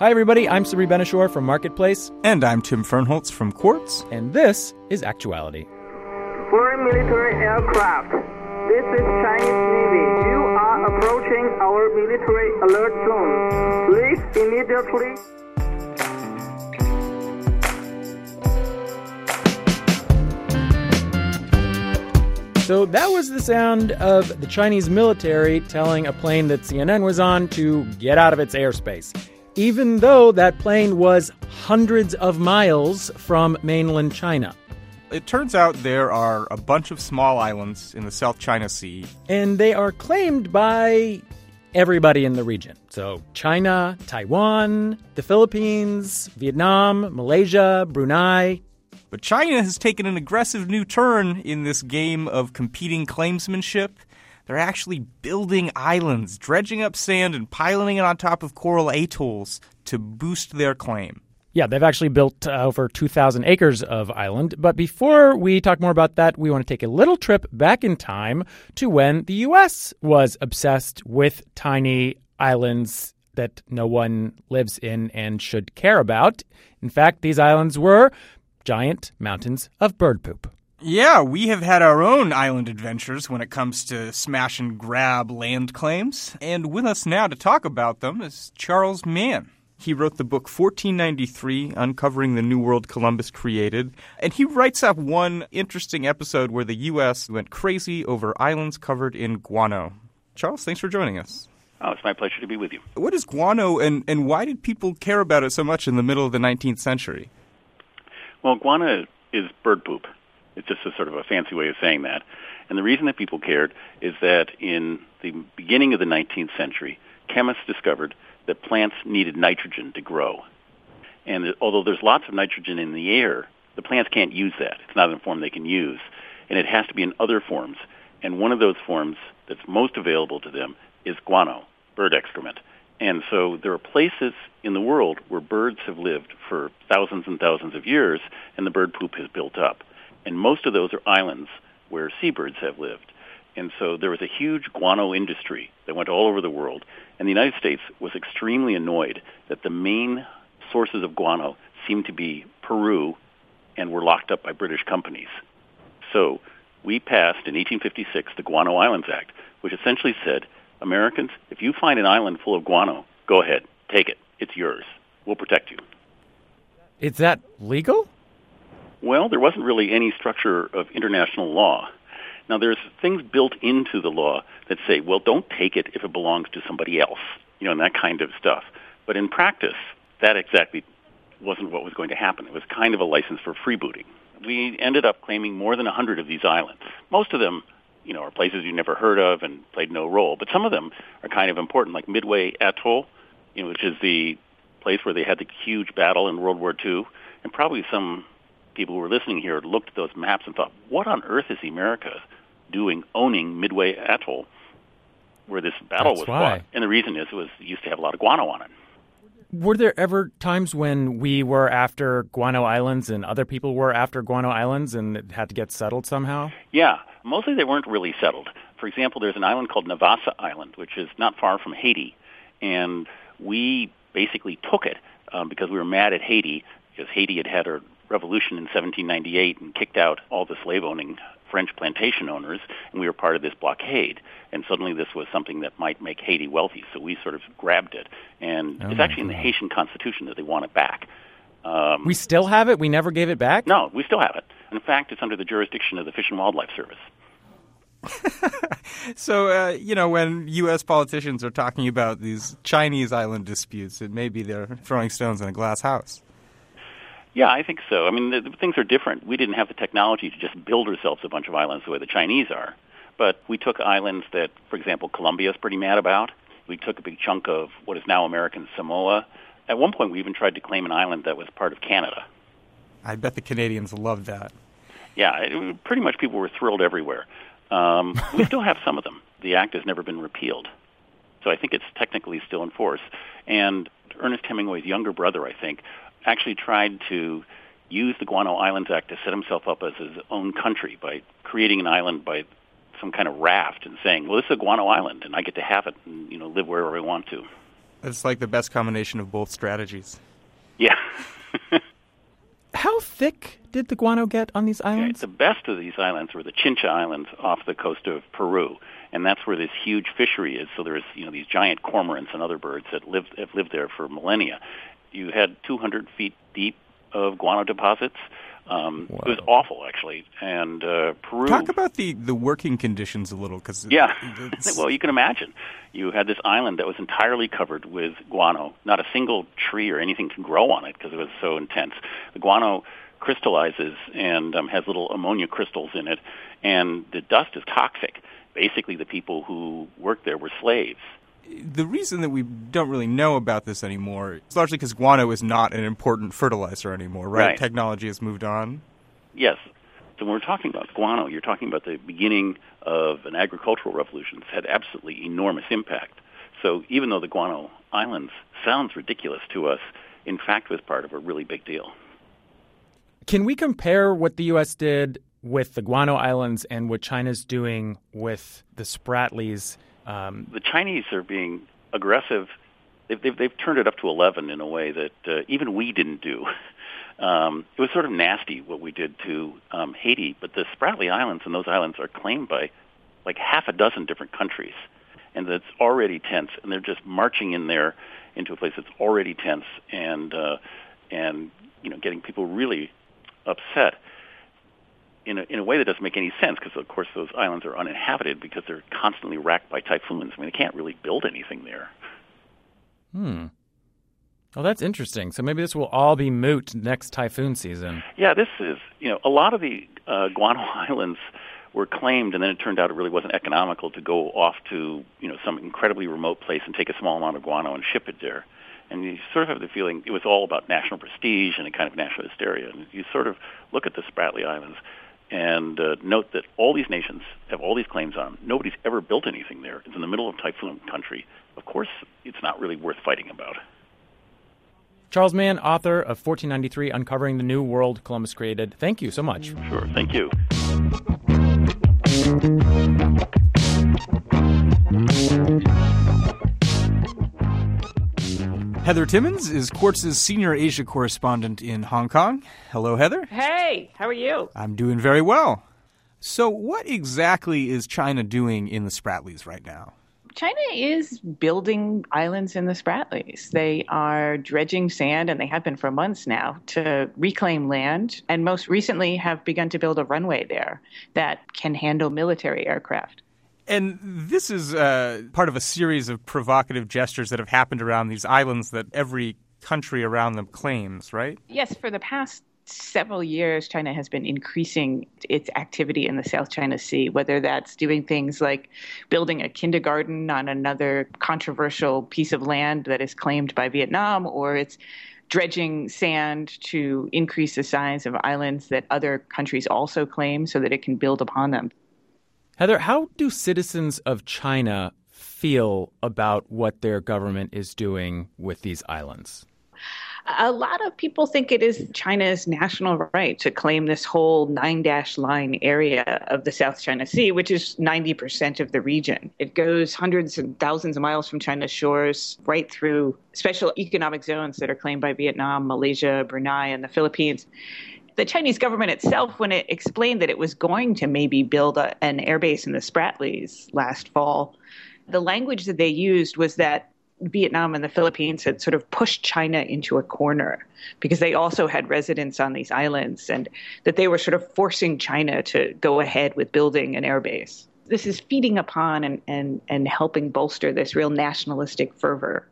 Hi, everybody. I'm Sabri Ben-Achour from Marketplace. And I'm Tim Fernholz from Quartz. And this is Actuality. Foreign military aircraft. This is Chinese Navy. You are approaching our military alert zone. Leave immediately. So that was the sound of the Chinese military telling a plane that CNN was on to get out of its airspace, even though that plane was hundreds of miles from mainland China. It turns out there are a bunch of small islands in the South China Sea. And they are claimed by everybody in the region. So China, Taiwan, the Philippines, Vietnam, Malaysia, Brunei, but China has taken an aggressive new turn in this game of competing claimsmanship. They're actually building islands, dredging up sand and piling it on top of coral atolls to boost their claim. Yeah, they've actually built uh, over 2,000 acres of island. But before we talk more about that, we want to take a little trip back in time to when the U.S. was obsessed with tiny islands that no one lives in and should care about. In fact, these islands were giant mountains of bird poop. Yeah, we have had our own island adventures when it comes to smash and grab land claims. And with us now to talk about them is Charles Mann. He wrote the book 1493, Uncovering the New World Columbus Created. And he writes up one interesting episode where the U.S. went crazy over islands covered in guano. Charles, thanks for joining us. Oh, it's my pleasure to be with you. What is guano, and, and why did people care about it so much in the middle of the 19th century? Well, guano is bird poop. It's just a sort of a fancy way of saying that. And the reason that people cared is that in the beginning of the 19th century, chemists discovered that plants needed nitrogen to grow. And although there's lots of nitrogen in the air, the plants can't use that. It's not in a form they can use. And it has to be in other forms. And one of those forms that's most available to them is guano, bird excrement. And so there are places in the world where birds have lived for thousands and thousands of years, and the bird poop has built up. And most of those are islands where seabirds have lived. And so there was a huge guano industry that went all over the world. And the United States was extremely annoyed that the main sources of guano seemed to be Peru and were locked up by British companies. So we passed in 1856 the Guano Islands Act, which essentially said Americans, if you find an island full of guano, go ahead, take it. It's yours. We'll protect you. Is that legal? Well, there wasn't really any structure of international law. Now, there's things built into the law that say, well, don't take it if it belongs to somebody else, you know, and that kind of stuff. But in practice, that exactly wasn't what was going to happen. It was kind of a license for freebooting. We ended up claiming more than 100 of these islands. Most of them you know, are places you never heard of and played no role. But some of them are kind of important, like Midway Atoll, you know, which is the place where they had the huge battle in World War II. And probably some people who were listening here looked at those maps and thought, what on earth is America doing owning Midway Atoll, where this battle That's was why. fought? And the reason is it was it used to have a lot of guano on it. Were there ever times when we were after Guano Islands and other people were after Guano Islands and it had to get settled somehow? Yeah, mostly they weren't really settled. For example, there's an island called Navassa Island, which is not far from Haiti, and we basically took it um, because we were mad at Haiti because Haiti had had a revolution in 1798 and kicked out all the slave-owning French plantation owners, and we were part of this blockade. And suddenly, this was something that might make Haiti wealthy, so we sort of grabbed it. And Oh it's my actually in the Haitian constitution that they want it back. Um, We still have it? We never gave it back? no, we still have it. In fact, it's under the jurisdiction of the Fish and Wildlife Service. So, uh, you know, when U.S. politicians are talking about these Chinese island disputes, it may be they're throwing stones in a glass house. Yeah, I think so. I mean, the, the things are different. We didn't have the technology to just build ourselves a bunch of islands the way the Chinese are. But we took islands that, for example, Colombia is pretty mad about. We took a big chunk of what is now American Samoa. At one point, we even tried to claim an island that was part of Canada. I bet the Canadians love that. Yeah, it, pretty much people were thrilled everywhere. Um, we still have some of them. The act has never been repealed. So I think it's technically still in force. And Ernest Hemingway's younger brother, I think, actually tried to use the Guano Islands Act to set himself up as his own country by creating an island by some kind of raft and saying, "Well, this is a Guano Island, and I get to have it, and you know, live wherever I want to." It's like the best combination of both strategies. Yeah. How thick did the guano get on these islands? The best of these islands were the Chincha Islands off the coast of Peru, and that's where this huge fishery is. So there's you know these giant cormorants and other birds that live have lived there for millennia. You had 200 feet deep of guano deposits. Um, It was awful, actually. And uh, Peru. Talk about the, the working conditions a little, because yeah. well, you can imagine. You had this island that was entirely covered with guano. Not a single tree or anything could grow on it because it was so intense. The guano crystallizes and um, has little ammonia crystals in it, and the dust is toxic. Basically, the people who worked there were slaves the reason that we don't really know about this anymore is largely because guano is not an important fertilizer anymore, right? right? Technology has moved on. Yes. So when we're talking about guano, you're talking about the beginning of an agricultural revolution that's had absolutely enormous impact. So even though the Guano Islands sounds ridiculous to us, in fact was part of a really big deal. Can we compare what the U.S. did with the Guano Islands and what China's doing with the Spratlys? Um, the Chinese are being aggressive. They've, they've, they've, turned it up to 11 in a way that uh, even we didn't do. Um, it was sort of nasty what we did to um, Haiti, but the Spratly Islands and those islands are claimed by like half a dozen different countries, and that's already tense. And they're just marching in there into a place that's already tense, and uh, and you know getting people really upset in a, in a way that doesn't make any sense because, of course, those islands are uninhabited because they're constantly racked by typhoons. I mean, they can't really build anything there. Hmm. Well, that's interesting. So maybe this will all be moot next typhoon season. Yeah, this is, you know, a lot of the uh, Guano Islands were claimed, and then it turned out it really wasn't economical to go off to, you know, some incredibly remote place and take a small amount of guano and ship it there. And you sort of have the feeling it was all about national prestige and a kind of national hysteria. And you sort of look at the Spratly Islands, and uh, note that all these nations have all these claims on them. Nobody's ever built anything there. It's in the middle of typhoon country. Of course, it's not really worth fighting about. Charles Mann, author of 1493 Uncovering the New World Columbus Created. Thank you so much. Sure. Thank you. Heather Timmons is Quartz's senior Asia correspondent in Hong Kong. Hello, Heather. Hey, how are you? I'm doing very well. So, what exactly is China doing in the Spratlys right now? China is building islands in the Spratlys. They are dredging sand, and they have been for months now, to reclaim land, and most recently have begun to build a runway there that can handle military aircraft. And this is uh, part of a series of provocative gestures that have happened around these islands that every country around them claims, right? Yes, for the past several years, China has been increasing its activity in the South China Sea, whether that's doing things like building a kindergarten on another controversial piece of land that is claimed by Vietnam, or it's dredging sand to increase the size of islands that other countries also claim so that it can build upon them. Heather, how do citizens of China feel about what their government is doing with these islands? A lot of people think it is China's national right to claim this whole nine dash line area of the South China Sea, which is 90% of the region. It goes hundreds and thousands of miles from China's shores, right through special economic zones that are claimed by Vietnam, Malaysia, Brunei, and the Philippines the Chinese government itself, when it explained that it was going to maybe build a, an airbase in the Spratlys last fall, the language that they used was that Vietnam and the Philippines had sort of pushed China into a corner because they also had residents on these islands and that they were sort of forcing China to go ahead with building an airbase. This is feeding upon and, and, and helping bolster this real nationalistic fervor.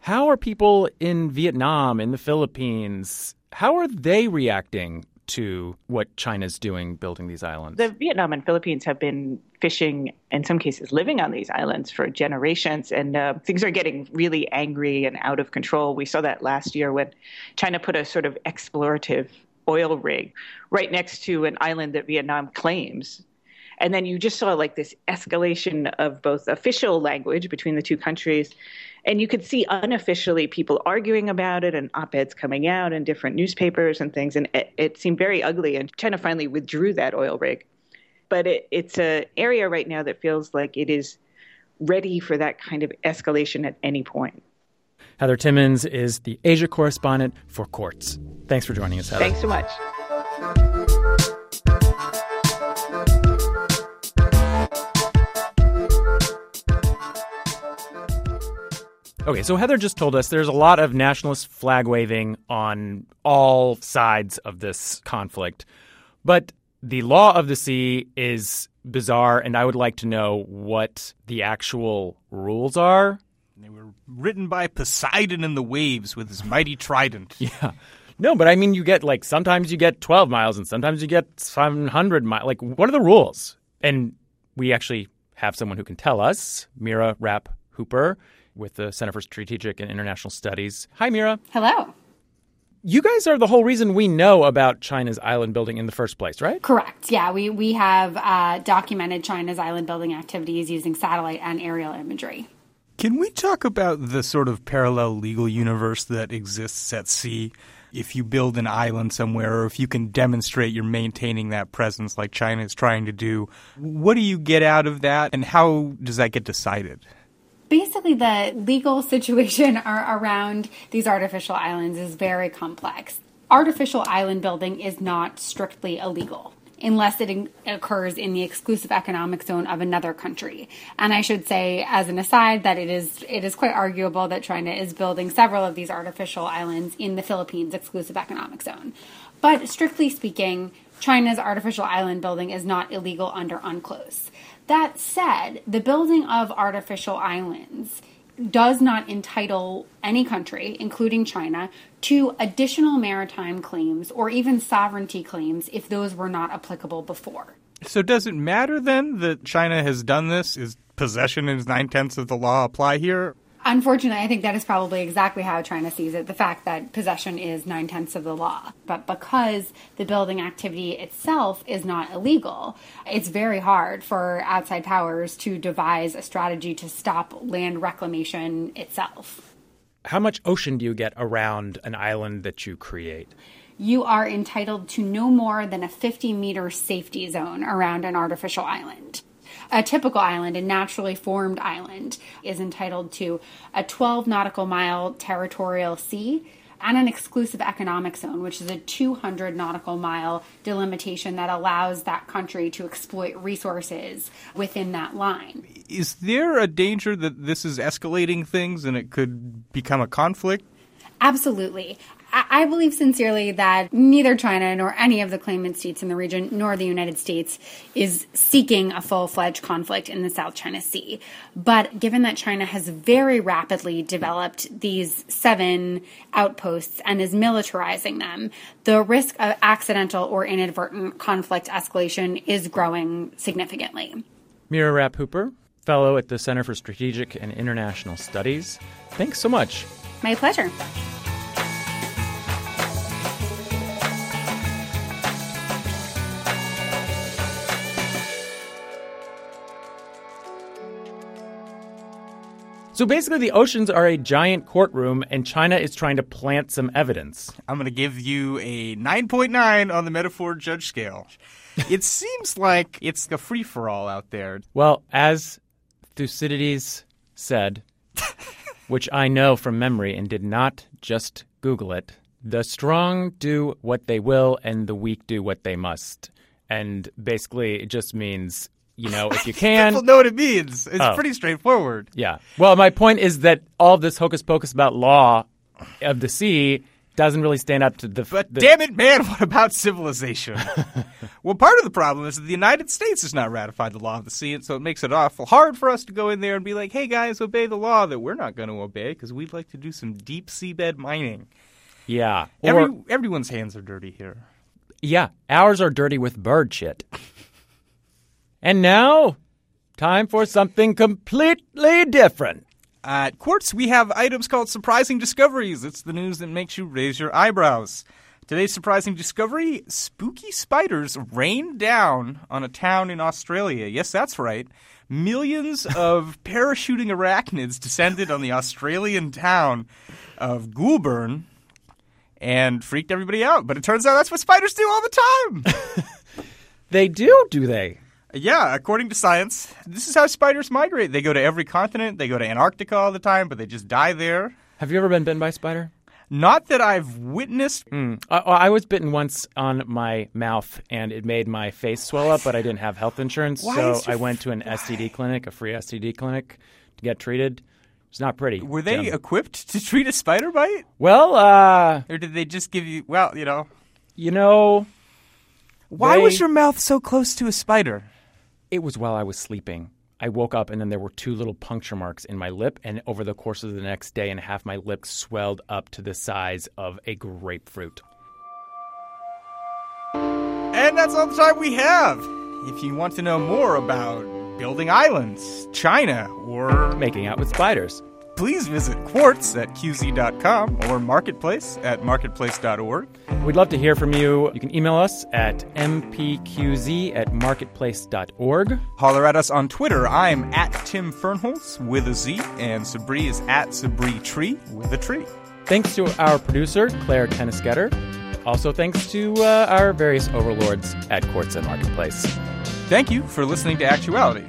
How are people in Vietnam, in the Philippines, how are they reacting to what China's doing building these islands? The Vietnam and Philippines have been fishing, in some cases, living on these islands for generations, and uh, things are getting really angry and out of control. We saw that last year when China put a sort of explorative oil rig right next to an island that Vietnam claims. And then you just saw like this escalation of both official language between the two countries and you could see unofficially people arguing about it and op-eds coming out in different newspapers and things and it, it seemed very ugly and china finally withdrew that oil rig but it, it's an area right now that feels like it is ready for that kind of escalation at any point. Heather Timmons is the Asia correspondent for Quartz. Thanks for joining us, Heather. Thanks so much. Okay, so Heather just told us there's a lot of nationalist flag waving on all sides of this conflict. But the law of the sea is bizarre, and I would like to know what the actual rules are. They were written by Poseidon in the waves with his mighty trident. Yeah. No, but I mean, you get like sometimes you get 12 miles and sometimes you get 700 miles. Like, what are the rules? And we actually have someone who can tell us, Mira Rapp Hooper with the Center for Strategic and International Studies. Hi, Mira. Hello. You guys are the whole reason we know about China's island building in the first place, right? Correct. Yeah, we we have uh, documented China's island building activities using satellite and aerial imagery. Can we talk about the sort of parallel legal universe that exists at sea? If you build an island somewhere, or if you can demonstrate you're maintaining that presence like China is trying to do, what do you get out of that, and how does that get decided? Basically the legal situation around these artificial islands is very complex. Artificial island building is not strictly illegal unless it occurs in the exclusive economic zone of another country. And I should say, as an aside, that it is it is quite arguable that China is building several of these artificial islands in the Philippines exclusive economic zone. But strictly speaking, China's artificial island building is not illegal under UNCLOS. That said, the building of artificial islands does not entitle any country, including China, to additional maritime claims or even sovereignty claims if those were not applicable before. So, does it matter then that China has done this? Is possession and nine tenths of the law apply here? Unfortunately, I think that is probably exactly how China sees it the fact that possession is nine tenths of the law. But because the building activity itself is not illegal, it's very hard for outside powers to devise a strategy to stop land reclamation itself. How much ocean do you get around an island that you create? You are entitled to no more than a 50 meter safety zone around an artificial island. A typical island, a naturally formed island, is entitled to a 12 nautical mile territorial sea and an exclusive economic zone, which is a 200 nautical mile delimitation that allows that country to exploit resources within that line. Is there a danger that this is escalating things and it could become a conflict? Absolutely. I believe sincerely that neither China nor any of the claimant states in the region, nor the United States, is seeking a full fledged conflict in the South China Sea. But given that China has very rapidly developed these seven outposts and is militarizing them, the risk of accidental or inadvertent conflict escalation is growing significantly. Mira Rapp Hooper, fellow at the Center for Strategic and International Studies. Thanks so much. My pleasure. So basically, the oceans are a giant courtroom, and China is trying to plant some evidence. I'm going to give you a 9.9 on the metaphor judge scale. it seems like it's a free for all out there. Well, as Thucydides said, which I know from memory and did not just Google it the strong do what they will, and the weak do what they must. And basically, it just means you know, if you can. People know what it means. It's oh. pretty straightforward. Yeah. Well, my point is that all this hocus pocus about law of the sea doesn't really stand up to the. But the, damn it, man! What about civilization? well, part of the problem is that the United States has not ratified the law of the sea, and so it makes it awful hard for us to go in there and be like, "Hey, guys, obey the law that we're not going to obey because we'd like to do some deep seabed mining." Yeah. Or, Every, everyone's hands are dirty here. Yeah, ours are dirty with bird shit. And now, time for something completely different. At Quartz, we have items called Surprising Discoveries. It's the news that makes you raise your eyebrows. Today's surprising discovery spooky spiders rained down on a town in Australia. Yes, that's right. Millions of parachuting arachnids descended on the Australian town of Goulburn and freaked everybody out. But it turns out that's what spiders do all the time. they do, do they? Yeah, according to science, this is how spiders migrate. They go to every continent, they go to Antarctica all the time, but they just die there. Have you ever been bitten by a spider? Not that I've witnessed. Mm. I, I, was bitten once on my mouth, and it made my face swell up, but I didn't have health insurance, Why so I went to an why? STD clinic, a free STD clinic, to get treated. It's not pretty. Were they equipped to treat a spider bite? Well, uh, Or did they just give you, well, you know. you know, Why They- was your mouth so close to a spider? It was while I was sleeping. I woke up and then there were two little puncture marks in my lip, and over the course of the next day and a half, my lip swelled up to the size of a grapefruit. And that's all the time we have. If you want to know more about building islands, China, or Making out with spiders. Please visit quartz at qz.com or marketplace at marketplace.org. We'd love to hear from you. You can email us at mpqz at marketplace.org. Holler at us on Twitter. I'm at Tim Fernholz with a Z, and Sabri is at Sabri Tree with a tree. Thanks to our producer, Clare Toeniskoetter. Also, thanks to uh, our various overlords at Quartz and Marketplace. Thank you for listening to Actuality.